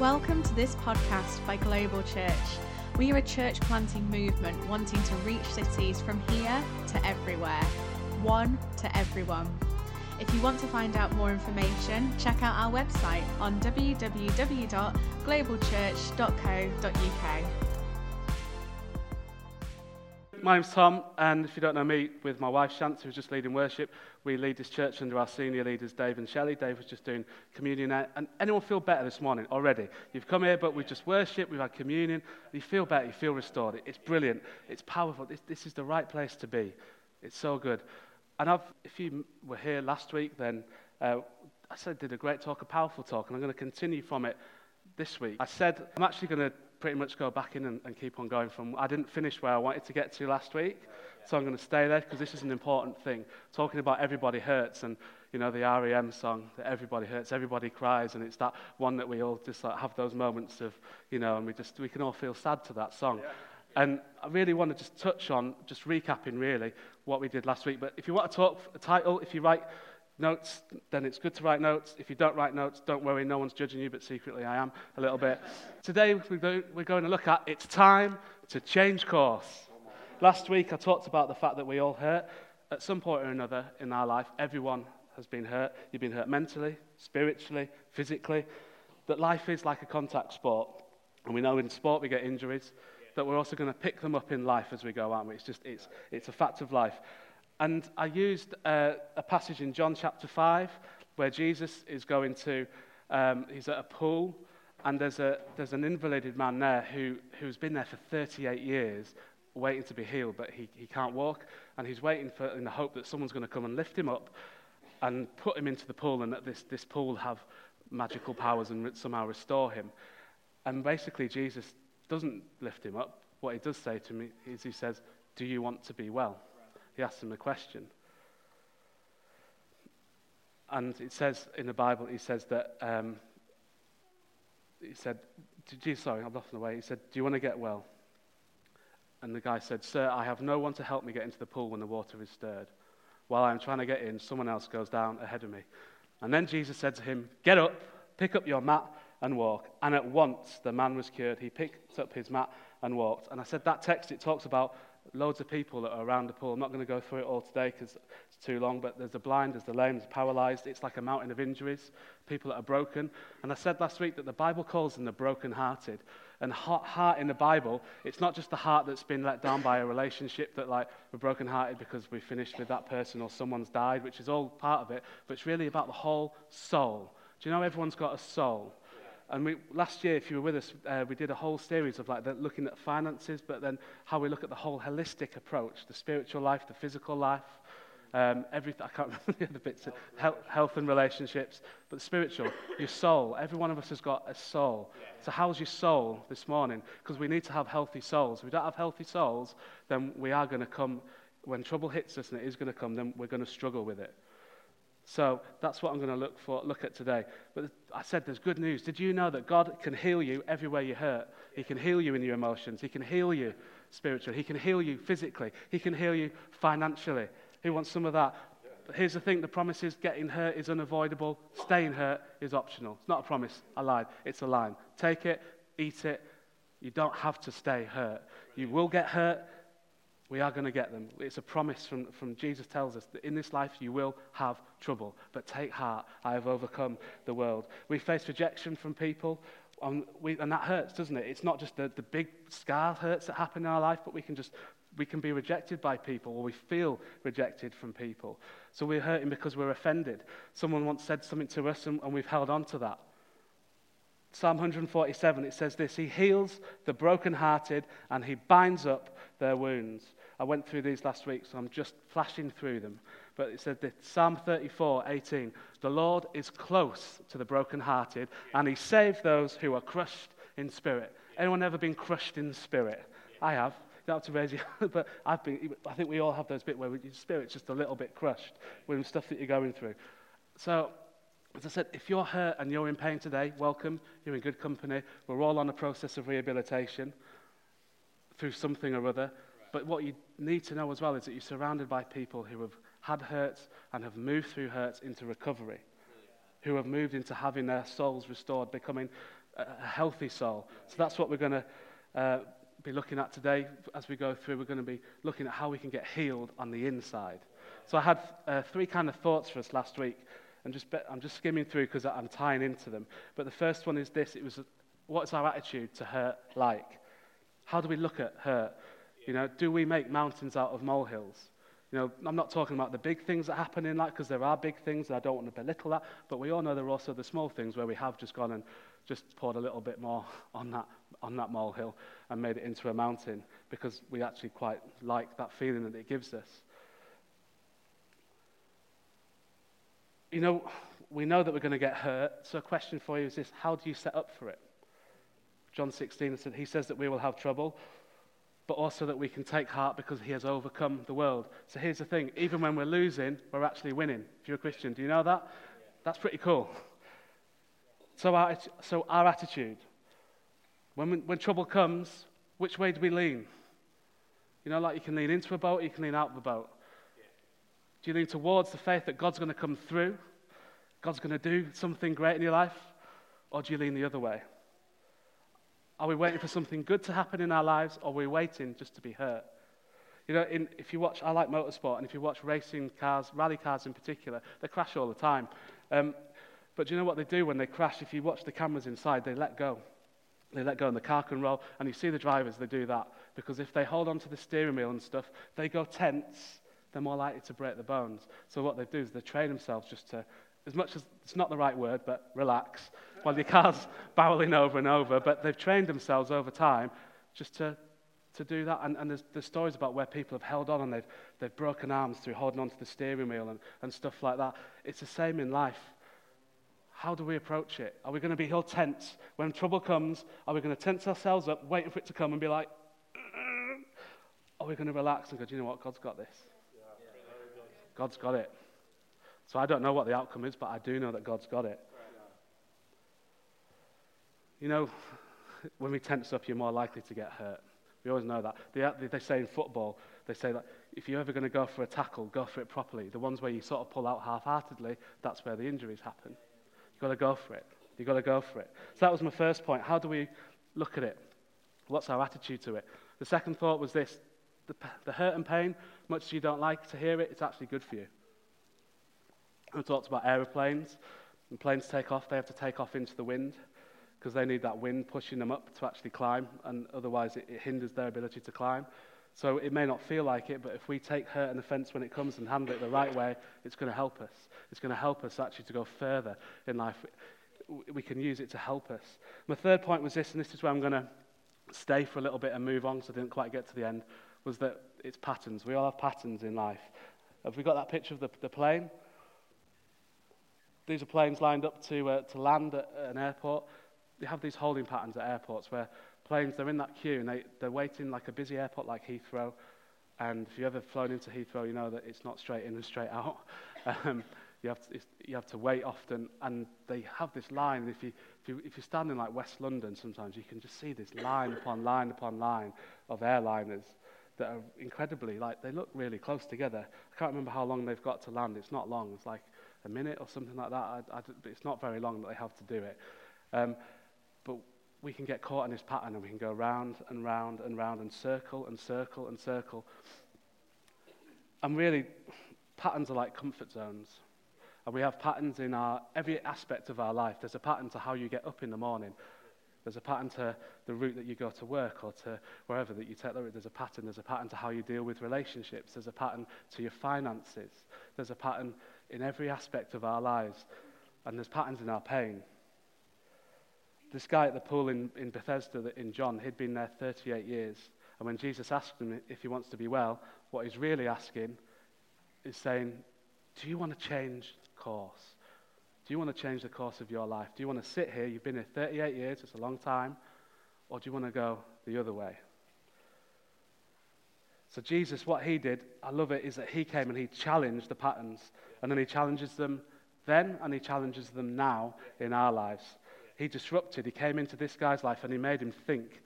Welcome to this podcast by Global Church. We are a church planting movement wanting to reach cities from here to everywhere, one to everyone. If you want to find out more information, check out our website on www.globalchurch.co.uk. My name's Tom, and if you don't know me, with my wife Shantz, who's just leading worship, we lead this church under our senior leaders, Dave and Shelley. Dave was just doing communion. And anyone feel better this morning already? You've come here, but we've just worshipped, we've had communion. You feel better, you feel restored. It's brilliant, it's powerful. This, this is the right place to be. It's so good. And I've, if you were here last week, then uh, I said did a great talk, a powerful talk, and I'm going to continue from it this week. I said I'm actually going to pretty much go back in and, and, keep on going from. I didn't finish where I wanted to get to last week, so I'm going to stay there because this is an important thing. Talking about everybody hurts and you know the REM song that everybody hurts, everybody cries, and it's that one that we all just like have those moments of you know, and we just we can all feel sad to that song. Yeah. And I really want to just touch on, just recapping really what we did last week. But if you want to talk a title, if you write notes, then it's good to write notes. If you don't write notes, don't worry, no one's judging you, but secretly I am a little bit. Today, we're going to look at It's Time to Change Course. Last week, I talked about the fact that we all hurt at some point or another in our life. Everyone has been hurt. You've been hurt mentally, spiritually, physically. That life is like a contact sport. And we know in sport we get injuries, that we're also going to pick them up in life as we go, aren't we? It's just, it's, it's a fact of life. And I used uh, a passage in John chapter 5 where Jesus is going to, um, he's at a pool, and there's, a, there's an invalided man there who, who's been there for 38 years waiting to be healed, but he, he can't walk, and he's waiting for, in the hope that someone's going to come and lift him up and put him into the pool, and that this, this pool will have magical powers and somehow restore him. And basically, Jesus doesn't lift him up. What he does say to me is, he says, Do you want to be well? He asks him a question. And it says in the Bible, he says that, um, he said, Jesus, sorry, I'm lost in the way. He said, Do you want to get well? And the guy said, Sir, I have no one to help me get into the pool when the water is stirred. While I'm trying to get in, someone else goes down ahead of me. And then Jesus said to him, Get up, pick up your mat, and walk. And at once the man was cured. He picked up his mat and walked. And I said that text, it talks about loads of people that are around the pool. I'm not going to go through it all today because it's too long, but there's the blind, there's the lame, there's paralyzed. It's like a mountain of injuries, people that are broken. And I said last week that the Bible calls them the broken-hearted. And heart in the Bible, it's not just the heart that's been let down by a relationship that like we're broken-hearted because we finished with that person or someone's died, which is all part of it, but it's really about the whole soul. Do you know everyone's got a soul? And we, last year, if you were with us, uh, we did a whole series of like the, looking at finances, but then how we look at the whole holistic approach, the spiritual life, the physical life, um, everything. I can't remember the other bits, health, health and relationships, but spiritual, your soul. Every one of us has got a soul. So how's your soul this morning? Because we need to have healthy souls. If we don't have healthy souls, then we are going to come, when trouble hits us, and it is going to come, then we're going to struggle with it. So that's what I'm going to look for, look at today. But I said there's good news. Did you know that God can heal you everywhere you hurt? He can heal you in your emotions. He can heal you spiritually. He can heal you physically. He can heal you financially. Who wants some of that? But here's the thing the promise is getting hurt is unavoidable, staying hurt is optional. It's not a promise. I lied. It's a line. Take it, eat it. You don't have to stay hurt. You will get hurt. We are going to get them. It's a promise from, from Jesus tells us that in this life you will have trouble. But take heart, I have overcome the world. We face rejection from people, um, we, and that hurts, doesn't it? It's not just the, the big scar hurts that happen in our life, but we can just we can be rejected by people or we feel rejected from people. So we're hurting because we're offended. Someone once said something to us and, and we've held on to that. Psalm 147, it says this He heals the brokenhearted and he binds up their wounds. I went through these last week, so I'm just flashing through them. But it said this Psalm 34, 18. The Lord is close to the brokenhearted, and he saves those who are crushed in spirit. Anyone ever been crushed in spirit? I have. You don't have to raise your hand, but I've been, I think we all have those bits where your spirit's just a little bit crushed with the stuff that you're going through. So, as I said, if you're hurt and you're in pain today, welcome. You're in good company. We're all on a process of rehabilitation through something or other. But what you need to know as well is that you're surrounded by people who have had hurts and have moved through hurts into recovery, who have moved into having their souls restored, becoming a healthy soul. So that's what we're going to uh, be looking at today as we go through. We're going to be looking at how we can get healed on the inside. So I had uh, three kind of thoughts for us last week, and just I'm just skimming through because I'm tying into them. But the first one is this: it was what's our attitude to hurt like? How do we look at hurt? You know, do we make mountains out of molehills? You know, I'm not talking about the big things that happen in life because there are big things, and I don't want to belittle that. But we all know there are also the small things where we have just gone and just poured a little bit more on that on that molehill and made it into a mountain because we actually quite like that feeling that it gives us. You know, we know that we're going to get hurt. So a question for you is this: How do you set up for it? John 16 said he says that we will have trouble but also that we can take heart because he has overcome the world. So here's the thing even when we're losing, we're actually winning. If you're a Christian, do you know that? That's pretty cool. So our, so our attitude, when, when trouble comes, which way do we lean? You know, like you can lean into a boat, you can lean out of a boat. Do you lean towards the faith that God's going to come through? God's going to do something great in your life? Or do you lean the other way? Are we waiting for something good to happen in our lives, or are we waiting just to be hurt? You know, in, if you watch, I like motorsport, and if you watch racing cars, rally cars in particular, they crash all the time. Um, but do you know what they do when they crash? If you watch the cameras inside, they let go. They let go and the car can roll. And you see the drivers, they do that. Because if they hold on to the steering wheel and stuff, they go tense, they're more likely to break the bones. So what they do is they train themselves just to as much as it's not the right word, but relax, while your car's barreling over and over. But they've trained themselves over time just to, to do that. And, and there's, there's stories about where people have held on and they've, they've broken arms through holding onto the steering wheel and, and stuff like that. It's the same in life. How do we approach it? Are we going to be all tense? When trouble comes, are we going to tense ourselves up, waiting for it to come and be like, are we going to relax and go, do you know what? God's got this. God's got it. So I don't know what the outcome is, but I do know that God's got it. You know, when we tense up, you're more likely to get hurt. We always know that. They, they say in football, they say that if you're ever going to go for a tackle, go for it properly. The ones where you sort of pull out half-heartedly, that's where the injuries happen. You've got to go for it. You've got to go for it. So that was my first point. How do we look at it? What's our attitude to it? The second thought was this. The, the hurt and pain, much as you don't like to hear it, it's actually good for you. We talked about aeroplanes. When planes take off, they have to take off into the wind because they need that wind pushing them up to actually climb, and otherwise it, it, hinders their ability to climb. So it may not feel like it, but if we take hurt and offense when it comes and handle it the right way, it's going to help us. It's going to help us actually to go further in life. We can use it to help us. My third point was this, and this is where I'm going to stay for a little bit and move on, so I didn't quite get to the end, was that it's patterns. We all have patterns in life. Have we got that picture of the, the plane? These are planes lined up to, uh, to land at an airport. They have these holding patterns at airports where planes, they're in that queue and they, they're waiting like a busy airport like Heathrow. And if you've ever flown into Heathrow, you know that it's not straight in and straight out. Um, you, have to, you have to wait often. And they have this line. And if, you, if, you, if you're standing like West London, sometimes you can just see this line upon line upon line of airliners that are incredibly, like, they look really close together. I can't remember how long they've got to land. It's not long. It's like a minute or something like that. I, I, it's not very long that they have to do it. Um, but we can get caught in this pattern and we can go round and round and round and circle and circle and circle. And really, patterns are like comfort zones. And we have patterns in our, every aspect of our life. There's a pattern to how you get up in the morning. There's a pattern to the route that you go to work or to wherever that you take the route. There's a pattern. There's a pattern to how you deal with relationships. There's a pattern to your finances. There's a pattern in every aspect of our lives. And there's patterns in our pain. This guy at the pool in, in Bethesda, in John, he'd been there 38 years. And when Jesus asked him if he wants to be well, what he's really asking is saying, Do you want to change course? Do you want to change the course of your life? Do you want to sit here? You've been here 38 years, it's a long time. Or do you want to go the other way? So, Jesus, what he did, I love it, is that he came and he challenged the patterns. And then he challenges them then and he challenges them now in our lives. He disrupted, he came into this guy's life and he made him think.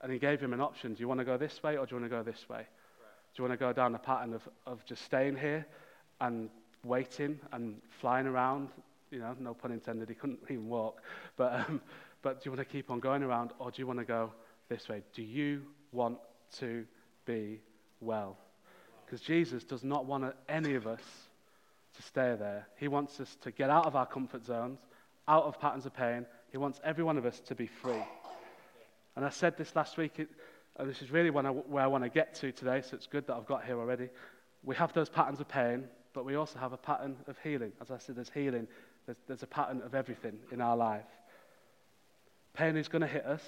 And he gave him an option do you want to go this way or do you want to go this way? Do you want to go down the pattern of, of just staying here and waiting and flying around you know, no pun intended, he couldn't even walk. But, um, but do you want to keep on going around or do you want to go this way? Do you want to be well? Because Jesus does not want any of us to stay there. He wants us to get out of our comfort zones, out of patterns of pain. He wants every one of us to be free. And I said this last week, and uh, this is really I, where I want to get to today, so it's good that I've got here already. We have those patterns of pain, but we also have a pattern of healing. As I said, there's healing, there's, there's a pattern of everything in our life. Pain is going to hit us.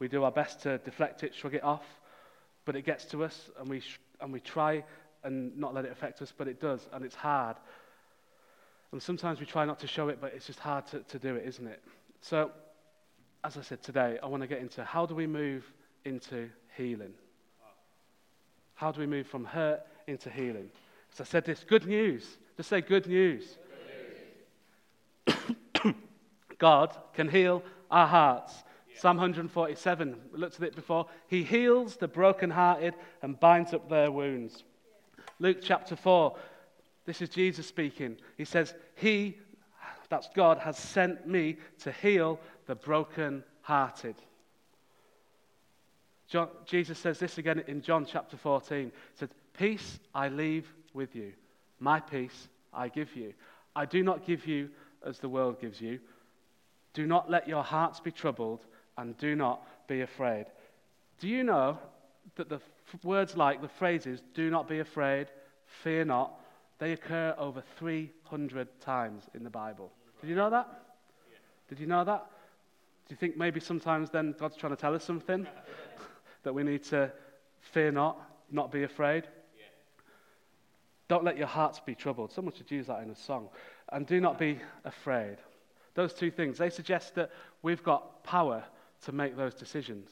We do our best to deflect it, shrug it off, but it gets to us, and we, sh- and we try and not let it affect us, but it does, and it's hard. And sometimes we try not to show it, but it's just hard to, to do it, isn't it? So, as I said today, I want to get into how do we move into healing? How do we move from hurt into healing? As I said this, good news. Just say good news. Good news. God can heal our hearts. Psalm 147, we looked at it before. He heals the brokenhearted and binds up their wounds. Luke chapter 4, this is Jesus speaking. He says, He, that's God, has sent me to heal the brokenhearted. John, Jesus says this again in John chapter 14. He said, Peace I leave with you, my peace I give you. I do not give you as the world gives you. Do not let your hearts be troubled, and do not be afraid. Do you know that the f- words like the phrases, do not be afraid, fear not, they occur over 300 times in the Bible? Did you know that? Did you know that? Do you think maybe sometimes then God's trying to tell us something? that we need to fear not, not be afraid. Yeah. Don't let your hearts be troubled. Someone should use that in a song. And do not be afraid. Those two things, they suggest that we've got power to make those decisions.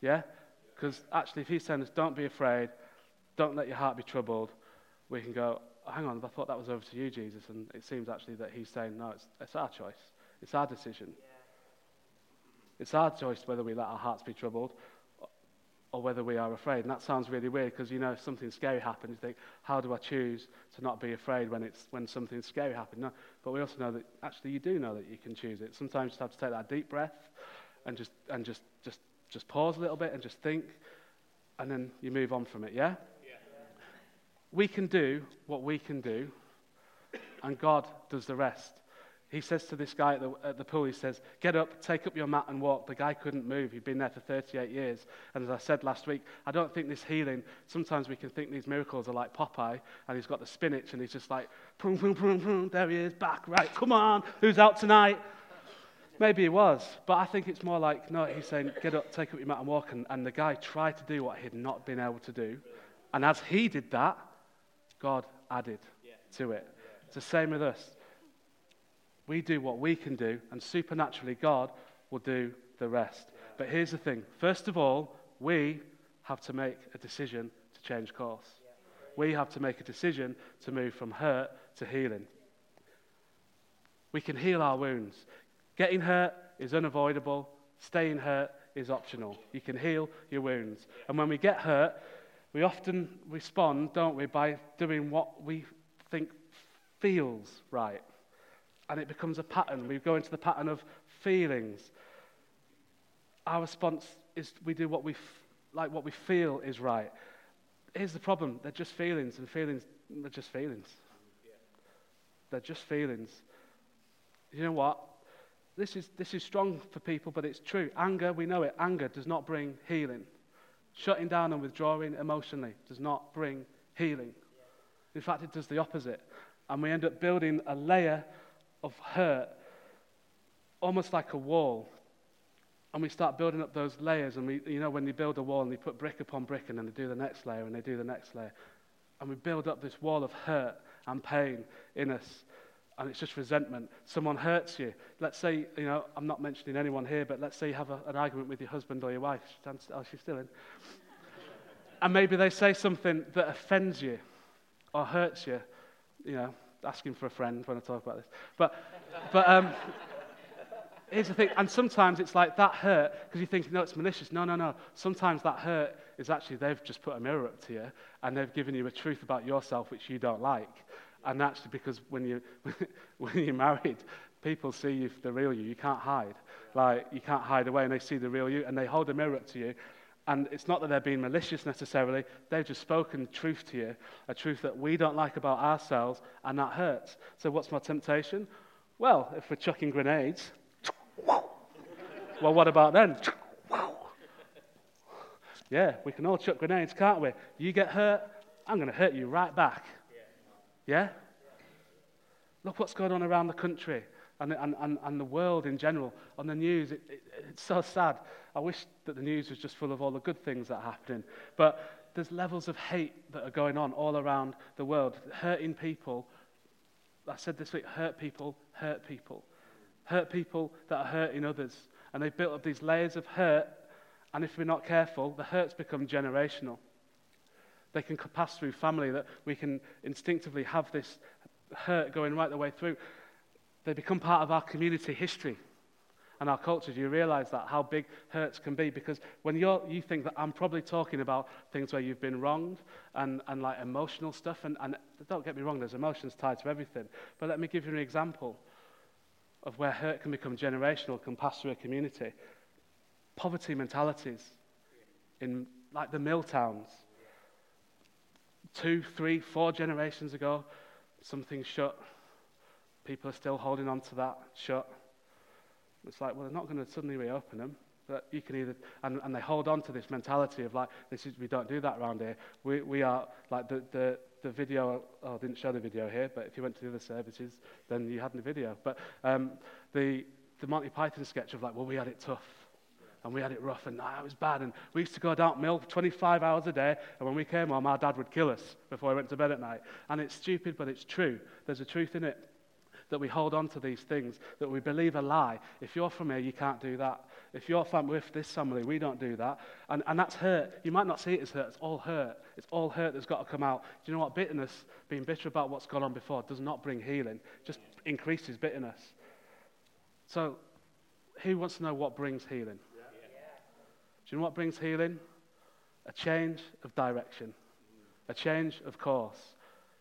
Yeah? Because actually, if he's saying us, don't be afraid, don't let your heart be troubled, we can go, oh, hang on, I thought that was over to you, Jesus. And it seems actually that he's saying, no, it's, it's our choice, it's our decision. Yeah. It's our choice whether we let our hearts be troubled or whether we are afraid. And that sounds really weird because you know if something scary happens, you think, how do I choose to not be afraid when, it's, when something scary happens? No, but we also know that actually you do know that you can choose it. Sometimes you just have to take that deep breath and just, and just, just, just pause a little bit and just think, and then you move on from it, yeah? yeah? We can do what we can do, and God does the rest. He says to this guy at the, at the, pool, he says, Get up, take up your mat and walk. The guy couldn't move. He'd been there for 38 years. And as I said last week, I don't think this healing, sometimes we can think these miracles are like Popeye, and he's got the spinach, and he's just like, there he is, back, right, come on, who's out tonight? Maybe he was, but I think it's more like, no, he's saying, Get up, take up your mat and walk. And, and the guy tried to do what he'd not been able to do. And as he did that, God added to it. It's the same with us. We do what we can do, and supernaturally, God will do the rest. But here's the thing first of all, we have to make a decision to change course. We have to make a decision to move from hurt to healing. We can heal our wounds. Getting hurt is unavoidable, staying hurt is optional. You can heal your wounds. And when we get hurt, we often respond, don't we, by doing what we think feels right and it becomes a pattern. We go into the pattern of feelings. Our response is we do what we f- like what we feel is right. Here's the problem: they're just feelings, and feelings they're just feelings. They're just feelings. You know what? This is this is strong for people, but it's true. Anger, we know it. Anger does not bring healing. Shutting down and withdrawing emotionally does not bring healing. In fact, it does the opposite. And we end up building a layer of hurt, almost like a wall. And we start building up those layers. And we, you know, when you build a wall and you put brick upon brick and then they do the next layer and they do the next layer. And we build up this wall of hurt and pain in us. And it's just resentment. Someone hurts you. Let's say, you know, I'm not mentioning anyone here, but let's say you have a, an argument with your husband or your wife. Oh, she's still in. and maybe they say something that offends you or hurts you. You know, asking for a friend when I talk about this. But, but um, here's the thing, and sometimes it's like that hurt because you think, no, it's malicious. No, no, no. Sometimes that hurt is actually they've just put a mirror up to you and they've given you a truth about yourself which you don't like. And actually, because when, you, when you're married, people see you, the real you. You can't hide. Like, you can't hide away, and they see the real you, and they hold a mirror up to you. And it's not that they're being malicious necessarily, they've just spoken truth to you, a truth that we don't like about ourselves, and that hurts. So, what's my temptation? Well, if we're chucking grenades, well, what about then? Yeah, we can all chuck grenades, can't we? You get hurt, I'm going to hurt you right back. Yeah? Look what's going on around the country and, and, and, and the world in general. On the news, it, it, it's so sad. I wish that the news was just full of all the good things that are happening. But there's levels of hate that are going on all around the world, hurting people. I said this week hurt people, hurt people. Hurt people that are hurting others. And they've built up these layers of hurt and if we're not careful, the hurts become generational. They can pass through family, that we can instinctively have this hurt going right the way through. They become part of our community history and our culture. Do you realize that? How big hurts can be? Because when you're, you think that I'm probably talking about things where you've been wronged and, and like emotional stuff, and, and don't get me wrong, there's emotions tied to everything. But let me give you an example of where hurt can become generational, can pass through a community poverty mentalities in like the mill towns. Two, three, four generations ago, something shut. People are still holding on to that shut. It's like, well, they're not going to suddenly reopen them. But you can either, and, and they hold on to this mentality of like, this is, we don't do that around here. We, we are, like the, the, the video, oh, I didn't show the video here, but if you went to the other services, then you had the video. But um, the, the Monty Python sketch of like, well, we had it tough and we had it rough and ah, it was bad. And we used to go down mill 25 hours a day, and when we came home, our dad would kill us before we went to bed at night. And it's stupid, but it's true. There's a truth in it that we hold on to these things, that we believe a lie. If you're from here, you can't do that. If you're from with this family, we don't do that. And, and that's hurt. You might not see it as hurt. It's all hurt. It's all hurt that's got to come out. Do you know what? Bitterness, being bitter about what's gone on before, does not bring healing. just increases bitterness. So, who wants to know what brings healing? Do you know what brings healing? A change of direction, a change of course.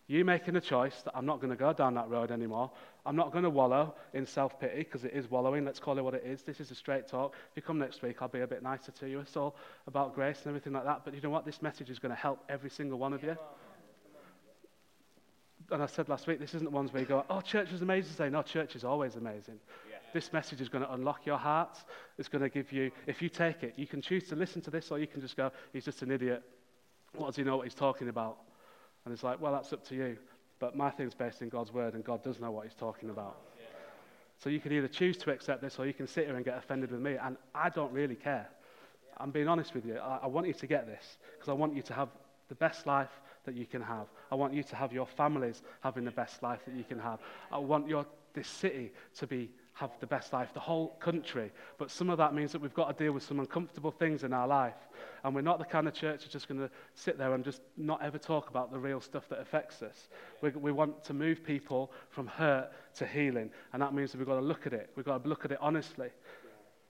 You making a choice that I'm not going to go down that road anymore. I'm not going to wallow in self pity because it is wallowing. Let's call it what it is. This is a straight talk. If you come next week, I'll be a bit nicer to you. It's all about grace and everything like that. But you know what? This message is going to help every single one of you. And I said last week, this isn't the ones where you go, oh, church is amazing today. No, church is always amazing. This message is going to unlock your heart. It's going to give you, if you take it, you can choose to listen to this or you can just go, he's just an idiot. What does he know what he's talking about? And it's like, well, that's up to you. But my thing's based in God's word, and God does know what he's talking about. So you can either choose to accept this or you can sit here and get offended with me. And I don't really care. I'm being honest with you. I, I want you to get this because I want you to have the best life that you can have. I want you to have your families having the best life that you can have. I want your, this city to be have the best life, the whole country. But some of that means that we've got to deal with some uncomfortable things in our life. And we're not the kind of church that's just going to sit there and just not ever talk about the real stuff that affects us. We, we want to move people from hurt to healing. And that means that we've got to look at it. We've got to look at it honestly.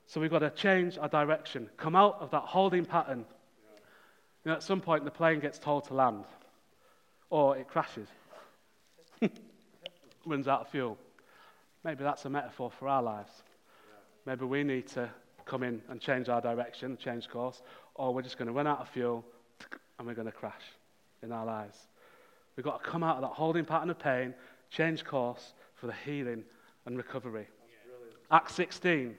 So we've got to change our direction, come out of that holding pattern. You know, at some point, the plane gets told to land, or it crashes, runs out of fuel. Maybe that's a metaphor for our lives. Maybe we need to come in and change our direction, change course, or we're just going to run out of fuel and we're going to crash in our lives. We've got to come out of that holding pattern of pain, change course for the healing and recovery. Acts 16.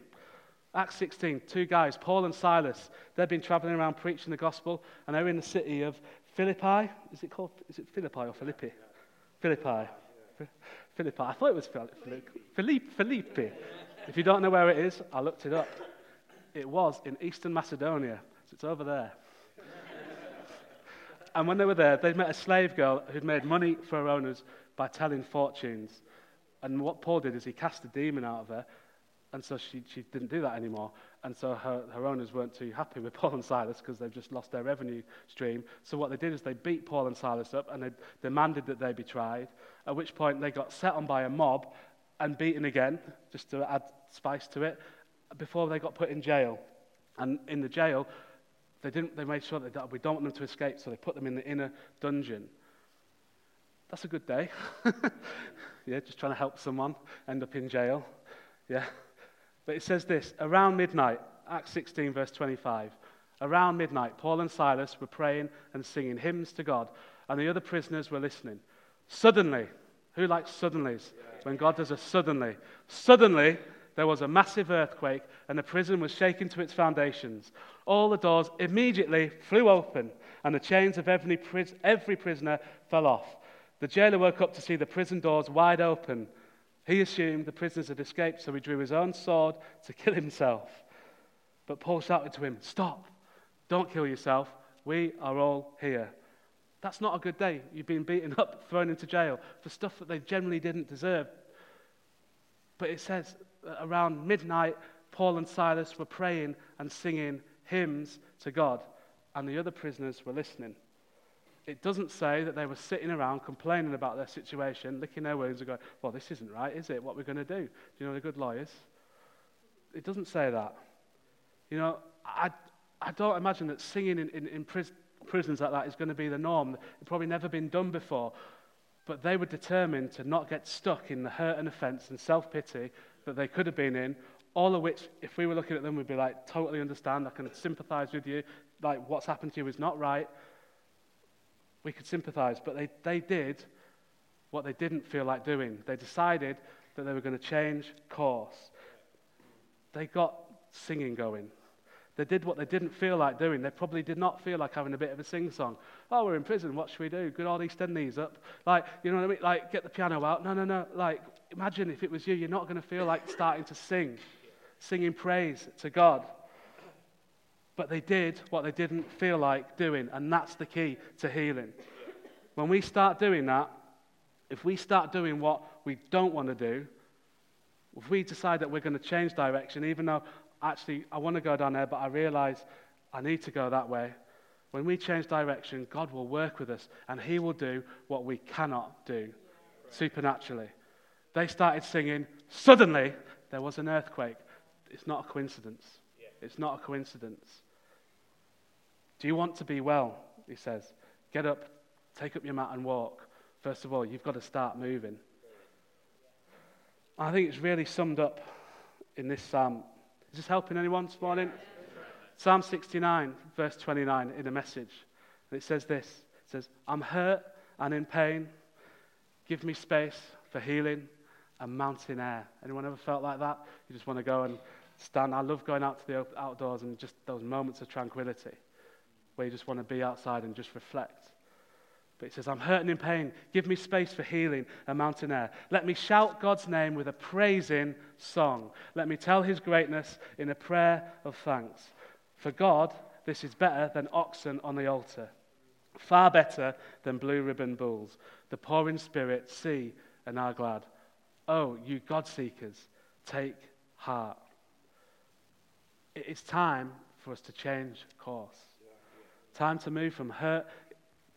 Acts 16, two guys, Paul and Silas, they've been traveling around preaching the gospel, and they're in the city of Philippi. Is it called, is it Philippi or Philippi? Philippi. Philippi. I thought it was Philippe. Philippe. If you don't know where it is, I looked it up. It was in Eastern Macedonia. So it's over there. and when they were there, they met a slave girl who'd made money for her owners by telling fortunes. And what Paul did is he cast a demon out of her and so she, she didn't do that anymore. And so her, her owners weren't too happy with Paul and Silas because they've just lost their revenue stream. So what they did is they beat Paul and Silas up and they demanded that they be tried, at which point they got set on by a mob and beaten again, just to add spice to it, before they got put in jail. And in the jail, they, didn't, they made sure that we don't want them to escape, so they put them in the inner dungeon. that's a good day. yeah, just trying to help someone end up in jail. Yeah. But it says this around midnight, Acts 16, verse 25. Around midnight, Paul and Silas were praying and singing hymns to God, and the other prisoners were listening. Suddenly, who likes suddenlies? When God does a suddenly. Suddenly, there was a massive earthquake, and the prison was shaken to its foundations. All the doors immediately flew open, and the chains of every, pris- every prisoner fell off. The jailer woke up to see the prison doors wide open. He assumed the prisoners had escaped, so he drew his own sword to kill himself. But Paul shouted to him, Stop! Don't kill yourself. We are all here. That's not a good day. You've been beaten up, thrown into jail for stuff that they generally didn't deserve. But it says around midnight, Paul and Silas were praying and singing hymns to God, and the other prisoners were listening. It doesn't say that they were sitting around complaining about their situation, licking their wounds, and going, Well, this isn't right, is it? What we're we going to do? Do you know the good lawyers? It doesn't say that. You know, I, I don't imagine that singing in, in, in pris- prisons like that is going to be the norm. It's probably never been done before. But they were determined to not get stuck in the hurt and offense and self pity that they could have been in, all of which, if we were looking at them, we'd be like, totally understand, I can sympathize with you. Like, what's happened to you is not right. We could sympathize. But they, they did what they didn't feel like doing. They decided that they were going to change course. They got singing going. They did what they didn't feel like doing. They probably did not feel like having a bit of a sing song. Oh, we're in prison. What should we do? Good old East End knees up. Like, you know what I mean? Like, get the piano out. No, no, no. Like, imagine if it was you, you're not going to feel like starting to sing, singing praise to God. But they did what they didn't feel like doing, and that's the key to healing. When we start doing that, if we start doing what we don't want to do, if we decide that we're going to change direction, even though actually, I want to go down there, but I realize I need to go that way. When we change direction, God will work with us and He will do what we cannot do supernaturally. They started singing. Suddenly, there was an earthquake. It's not a coincidence. It's not a coincidence. Do you want to be well? He says. Get up, take up your mat, and walk. First of all, you've got to start moving. I think it's really summed up in this psalm is this helping anyone this morning? Psalm 69, verse 29 in a message. And it says this It says, I'm hurt and in pain. Give me space for healing and mountain air. Anyone ever felt like that? You just want to go and stand. I love going out to the outdoors and just those moments of tranquility where you just want to be outside and just reflect. But it says, I'm hurting in pain. Give me space for healing and mountain air. Let me shout God's name with a praising song. Let me tell his greatness in a prayer of thanks. For God, this is better than oxen on the altar, far better than blue ribbon bulls. The poor in spirit see and are glad. Oh, you God seekers, take heart. It is time for us to change course. Time to move from hurt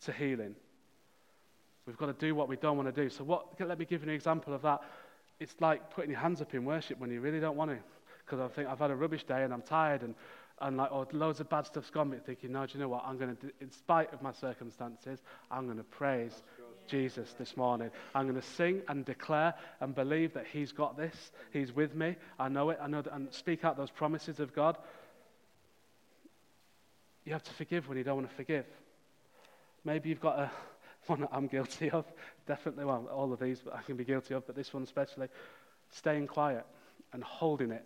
to healing. We've got to do what we don't want to do. So, what, let me give you an example of that. It's like putting your hands up in worship when you really don't want to. Because I think I've had a rubbish day and I'm tired and, and like, or loads of bad stuff's gone, but thinking, no, do you know what? I'm going to, in spite of my circumstances, I'm going to praise Jesus this morning. I'm going to sing and declare and believe that He's got this. He's with me. I know it. I know that, and speak out those promises of God. You have to forgive when you don't want to forgive. Maybe you've got a, one that I'm guilty of. Definitely, well, all of these but I can be guilty of, but this one especially. Staying quiet and holding it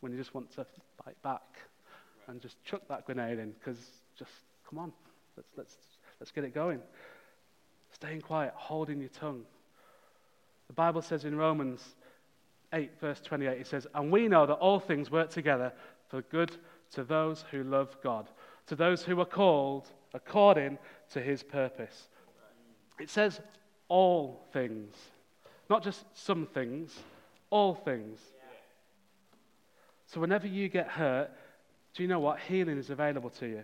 when you just want to bite back and just chuck that grenade in because just, come on, let's, let's, let's get it going. Staying quiet, holding your tongue. The Bible says in Romans 8, verse 28, it says, And we know that all things work together for good to those who love God, to those who are called according to his purpose. It says all things, not just some things, all things. So whenever you get hurt, do you know what? Healing is available to you.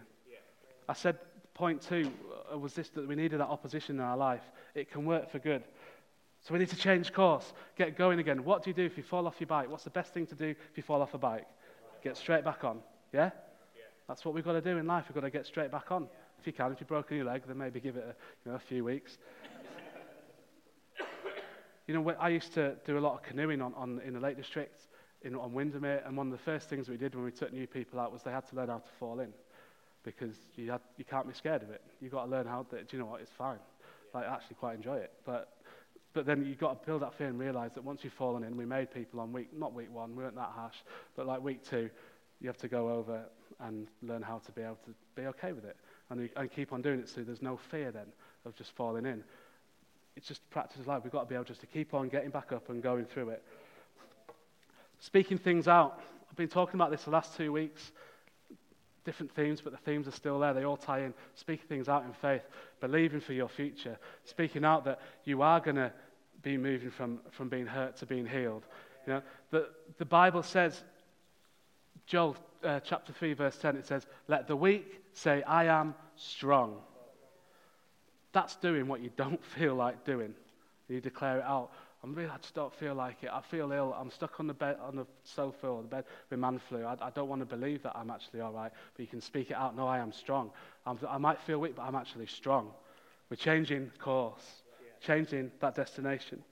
I said point two uh, was this that we needed that opposition in our life. It can work for good. So we need to change course, get going again. What do you do if you fall off your bike? What's the best thing to do if you fall off a bike? Get straight back on. Yeah? That's what we've got to do in life. We've got to get straight back on. If you can, if you've broken your leg, then maybe give it a, you know, a few weeks. you know, I used to do a lot of canoeing on, on, in the Lake District, in, on Windermere, and one of the first things we did when we took new people out was they had to learn how to fall in because you, had, you can't be scared of it. You've got to learn how to, do you know what, it's fine. Like, I actually quite enjoy it. But, but then you've got to build that fear and realize that once you've fallen in, we made people on week, not week one, we weren't that harsh, but like week two, you have to go over and learn how to be able to be okay with it and, you, and keep on doing it so there's no fear then of just falling in. It's just practice life. We've got to be able just to keep on getting back up and going through it. Speaking things out. I've been talking about this the last two weeks. Different themes, but the themes are still there. They all tie in. Speaking things out in faith, believing for your future, speaking out that you are going to be moving from, from being hurt to being healed. You know, the, the Bible says, Joel uh, chapter 3, verse 10, it says, Let the weak say, I am strong. That's doing what you don't feel like doing. You declare it out. I'm really, I just don't feel like it. I feel ill. I'm stuck on the bed, on the sofa or the bed with man flu. I, I don't want to believe that I'm actually all right. But you can speak it out. No, I am strong. I'm, i might feel weak, but I'm actually strong. We're changing course, changing that destination.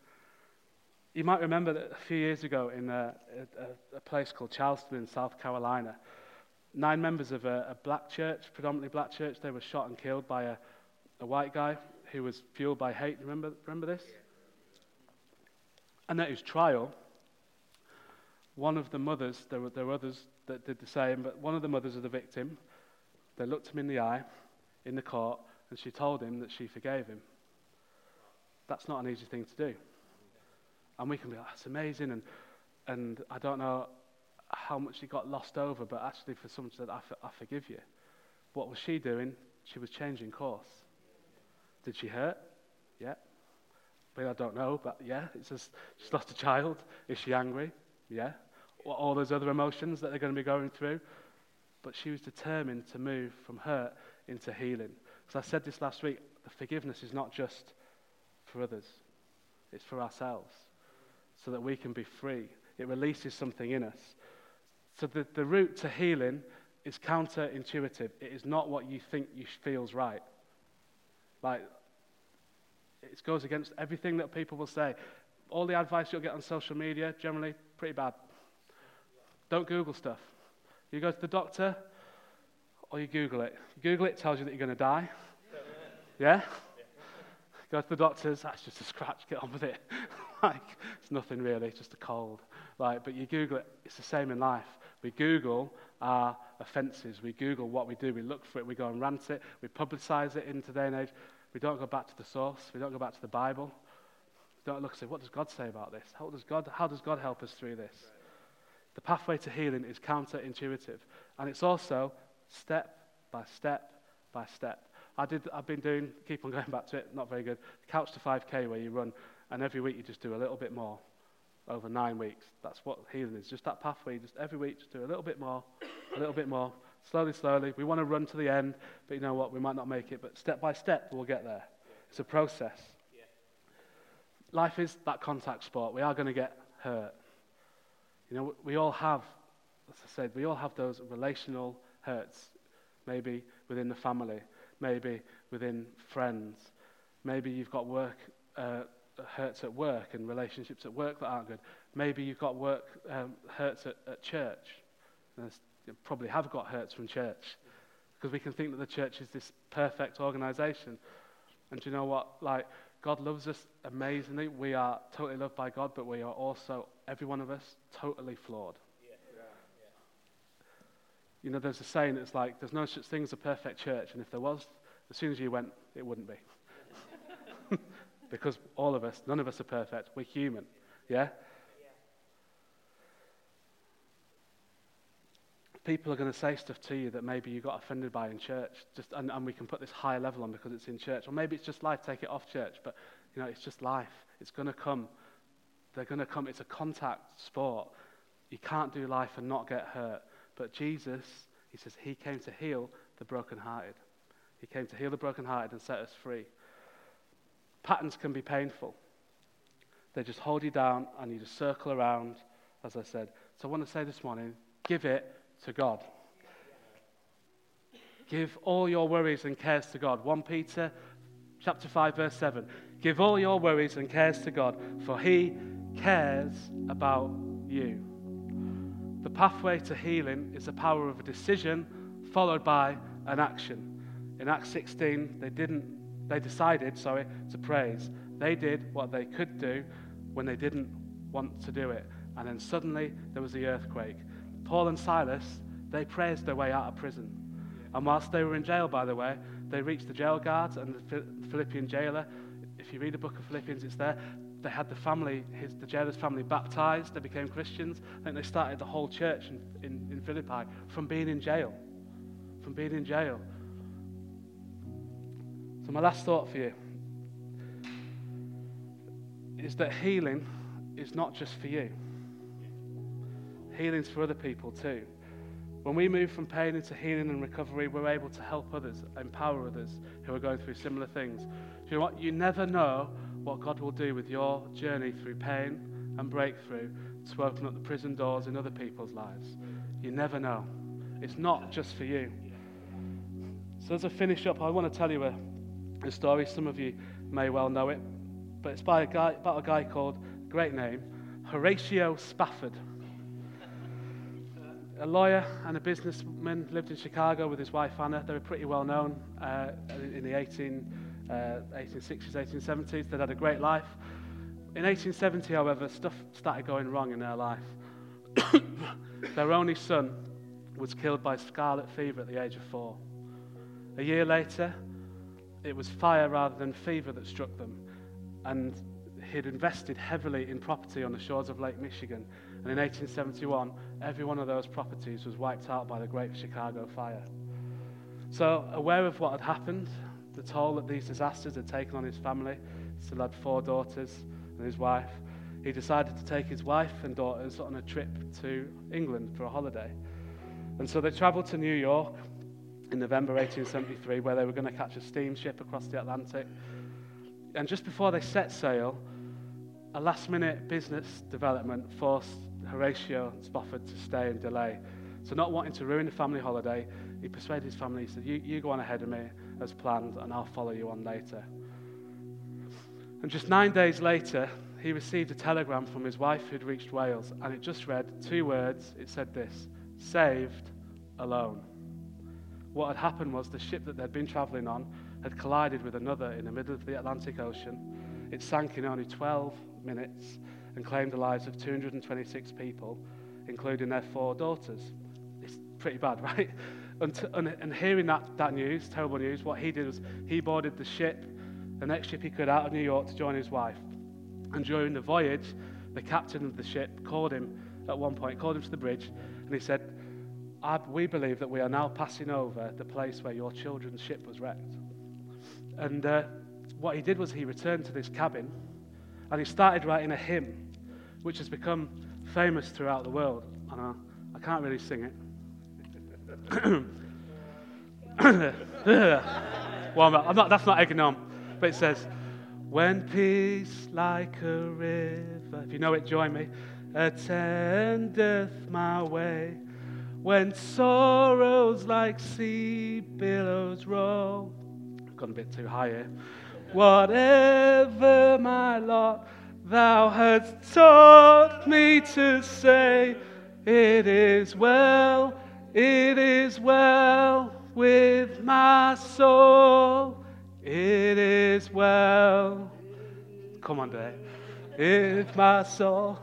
You might remember that a few years ago in a, a, a place called Charleston in South Carolina, nine members of a, a, black church, predominantly black church, they were shot and killed by a, a white guy who was fueled by hate. Remember, remember this? And at his trial, one of the mothers, there were, there were others that did the same, but one of the mothers of the victim, they looked him in the eye in the court and she told him that she forgave him. That's not an easy thing to do. And we can be like, that's amazing. And, and I don't know how much she got lost over, but actually, for someone said, I, I forgive you. What was she doing? She was changing course. Did she hurt? Yeah. But I don't know, but yeah, it's just, she's lost a child. Is she angry? Yeah. All those other emotions that they're going to be going through. But she was determined to move from hurt into healing. Because I said this last week, the forgiveness is not just for others, it's for ourselves so that we can be free. It releases something in us. So the, the route to healing is counterintuitive. It is not what you think you feels right. Like, it goes against everything that people will say. All the advice you'll get on social media, generally, pretty bad. Don't Google stuff. You go to the doctor, or you Google it. Google it, tells you that you're going to die. Yeah? Go to the doctors, that's just a scratch, get on with it. like, it's nothing really, it's just a cold. Like, but you Google it, it's the same in life. We Google our offences, we Google what we do, we look for it, we go and rant it, we publicise it in today and age. We don't go back to the source, we don't go back to the Bible. We don't look and say, what does God say about this? How does God, how does God help us through this? The pathway to healing is counterintuitive, and it's also step by step by step. I did, I've been doing, keep on going back to it, not very good, Couch to 5K where you run and every week you just do a little bit more over nine weeks. That's what healing is. Just that pathway, just every week, just do a little bit more, a little bit more. Slowly, slowly. We want to run to the end, but you know what? We might not make it, but step by step, we'll get there. It's a process. Life is that contact sport. We are going to get hurt. You know, we all have, as I said, we all have those relational hurts, maybe within the family, maybe within friends. Maybe you've got work uh, hurts at work and relationships at work that aren't good. Maybe you've got work um, hurts at, at church. you probably have got hurts from church because we can think that the church is this perfect organization. And do you know what? Like, God loves us amazingly. We are totally loved by God, but we are also, every one of us, totally flawed. You know, there's a saying that's like, there's no such thing as a perfect church, and if there was, as soon as you went, it wouldn't be. Because all of us, none of us are perfect. We're human. Yeah? People are going to say stuff to you that maybe you got offended by in church, just, and, and we can put this high level on because it's in church. Or maybe it's just life, take it off church. But, you know, it's just life. It's going to come. They're going to come. It's a contact sport. You can't do life and not get hurt. But Jesus, he says, he came to heal the brokenhearted. He came to heal the brokenhearted and set us free. Patterns can be painful. They just hold you down and you just circle around, as I said. So I want to say this morning give it to God. Give all your worries and cares to God. 1 Peter chapter 5 verse 7. Give all your worries and cares to God, for He cares about you. The pathway to healing is the power of a decision followed by an action. In Acts 16, they didn't they decided, sorry, to praise. They did what they could do when they didn't want to do it. And then suddenly there was the earthquake. Paul and Silas, they praised their way out of prison. And whilst they were in jail, by the way, they reached the jail guards and the Philippian jailer. If you read the book of Philippians, it's there. They had the family, his, the jailer's family, baptized. They became Christians. I think they started the whole church in, in, in Philippi from being in jail. From being in jail. So, my last thought for you is that healing is not just for you, healing's for other people too. When we move from pain into healing and recovery, we're able to help others, empower others who are going through similar things. Do you know what? You never know what God will do with your journey through pain and breakthrough to open up the prison doors in other people's lives. You never know. It's not just for you. So, as I finish up, I want to tell you a, a story. Some of you may well know it, but it's by a guy, about a guy called, great name, Horatio Spafford. A lawyer and a businessman lived in Chicago with his wife Anna. They were pretty well known uh, in the 18, uh, 1860s, 1870s. They'd had a great life. In 1870, however, stuff started going wrong in their life. their only son was killed by scarlet fever at the age of four. A year later, it was fire rather than fever that struck them. And he'd invested heavily in property on the shores of Lake Michigan. And in 1871, every one of those properties was wiped out by the Great Chicago Fire. So, aware of what had happened, the toll that these disasters had taken on his family, still had four daughters and his wife, he decided to take his wife and daughters on a trip to England for a holiday. And so they travelled to New York in November 1873, where they were going to catch a steamship across the Atlantic. And just before they set sail, a last minute business development forced Horatio Spafford to stay and delay. So, not wanting to ruin the family holiday, he persuaded his family. He said, you, you go on ahead of me as planned, and I'll follow you on later. And just nine days later, he received a telegram from his wife who'd reached Wales, and it just read two words. It said this saved alone. What had happened was the ship that they'd been traveling on had collided with another in the middle of the Atlantic Ocean. It sank in only 12 minutes and claimed the lives of 226 people, including their four daughters. It's pretty bad, right? And, and, and hearing that, that news, terrible news, what he did was he boarded the ship, the next ship he could out of New York to join his wife. And during the voyage, the captain of the ship called him at one point, called him to the bridge, and he said, We believe that we are now passing over the place where your children's ship was wrecked. And uh, what he did was he returned to this cabin and he started writing a hymn, which has become famous throughout the world. And I, I can't really sing it. well, I'm not, that's not on. But it says, When peace like a river, if you know it, join me, attendeth my way, when sorrows like sea billows roll. I've gone a bit too high here. Whatever my lot, thou hast taught me to say, It is well, it is well with my soul, it is well. Come on, Dave. If my soul,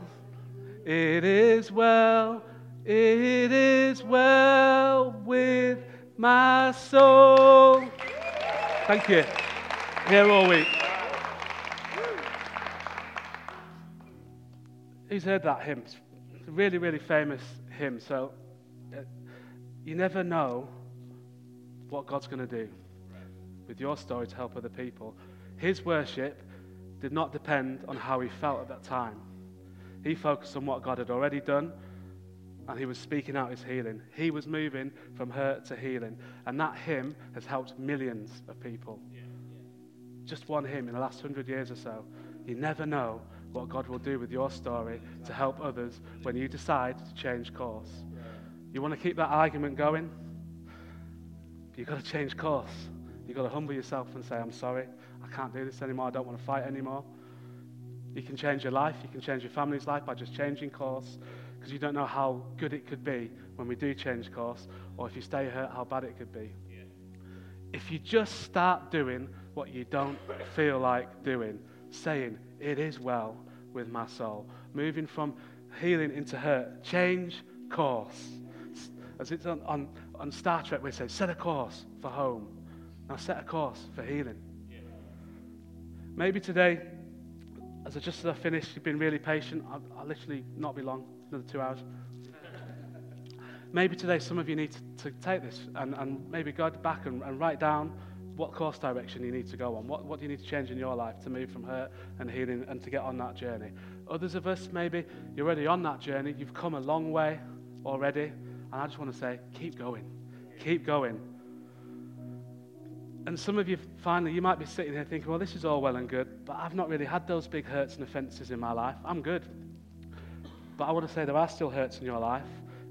it is well, it is well with my soul. Thank you here all week. Who's heard that hymn? It's a really, really famous hymn. So uh, you never know what God's going to do with your story to help other people. His worship did not depend on how he felt at that time. He focused on what God had already done, and he was speaking out his healing. He was moving from hurt to healing. And that hymn has helped millions of people. Yeah just one hymn in the last hundred years or so. You never know what God will do with your story to help others when you decide to change course. You want to keep that argument going? You've got to change course. You've got to humble yourself and say, I'm sorry, I can't do this anymore, I don't want to fight anymore. You can change your life, you can change your family's life by just changing course, because you don't know how good it could be when we do change course, or if you stay hurt, how bad it could be. Yeah. If you just start doing what you don't feel like doing, saying, It is well with my soul, moving from healing into hurt, change course. As it's on, on, on Star Trek, we say, set a course for home. Now set a course for healing. Yeah. Maybe today, as I just as I finished, you've been really patient. I'll, I'll literally not be long, another two hours. maybe today some of you need to, to take this and, and maybe go back and, and write down what course direction you need to go on. What, what do you need to change in your life to move from hurt and healing and to get on that journey? Others of us, maybe you're already on that journey. You've come a long way already. And I just want to say, keep going. Keep going. And some of you, finally, you might be sitting here thinking, well, this is all well and good, but I've not really had those big hurts and offenses in my life. I'm good. But I want to say there are still hurts in your life,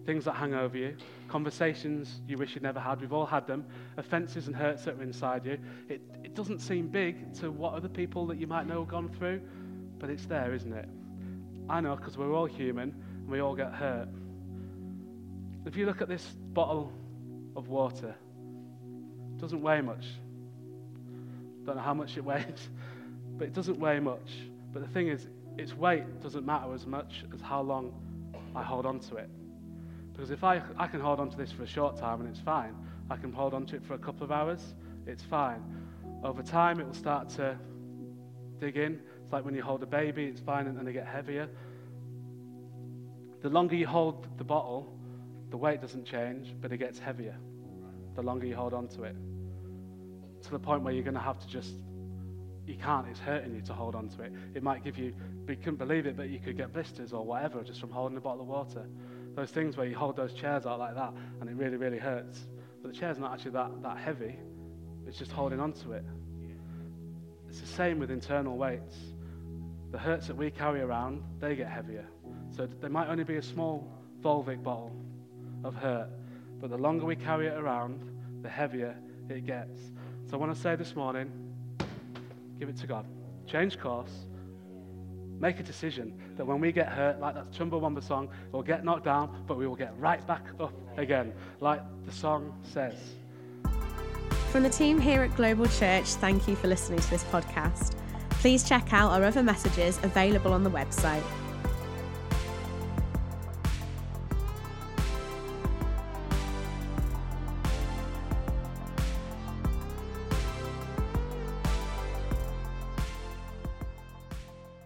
things that hang over you, conversations you wish you'd never had. We've all had them. Offenses and hurts that are inside you. It, it doesn't seem big to what other people that you might know have gone through, but it's there, isn't it? I know because we're all human and we all get hurt. If you look at this bottle of water, it doesn't weigh much. Don't know how much it weighs, but it doesn't weigh much. But the thing is, its weight doesn't matter as much as how long I hold on to it. Because if I, I can hold on to this for a short time and it's fine, I can hold on to it for a couple of hours, it's fine. Over time, it will start to dig in. It's like when you hold a baby, it's fine and then they get heavier. The longer you hold the bottle, the weight doesn't change, but it gets heavier the longer you hold on to it. To the point where you're going to have to just, you can't, it's hurting you to hold on to it. It might give you, you couldn't believe it, but you could get blisters or whatever just from holding a bottle of water. Those things where you hold those chairs out like that and it really, really hurts. But the chair's not actually that, that heavy, it's just holding on to it. It's the same with internal weights. The hurts that we carry around, they get heavier. So they might only be a small Volvic bottle, of hurt. But the longer we carry it around, the heavier it gets. So I want to say this morning give it to God. Change course. Make a decision that when we get hurt, like that Chumbawamba song, we'll get knocked down, but we will get right back up again, like the song says. From the team here at Global Church, thank you for listening to this podcast. Please check out our other messages available on the website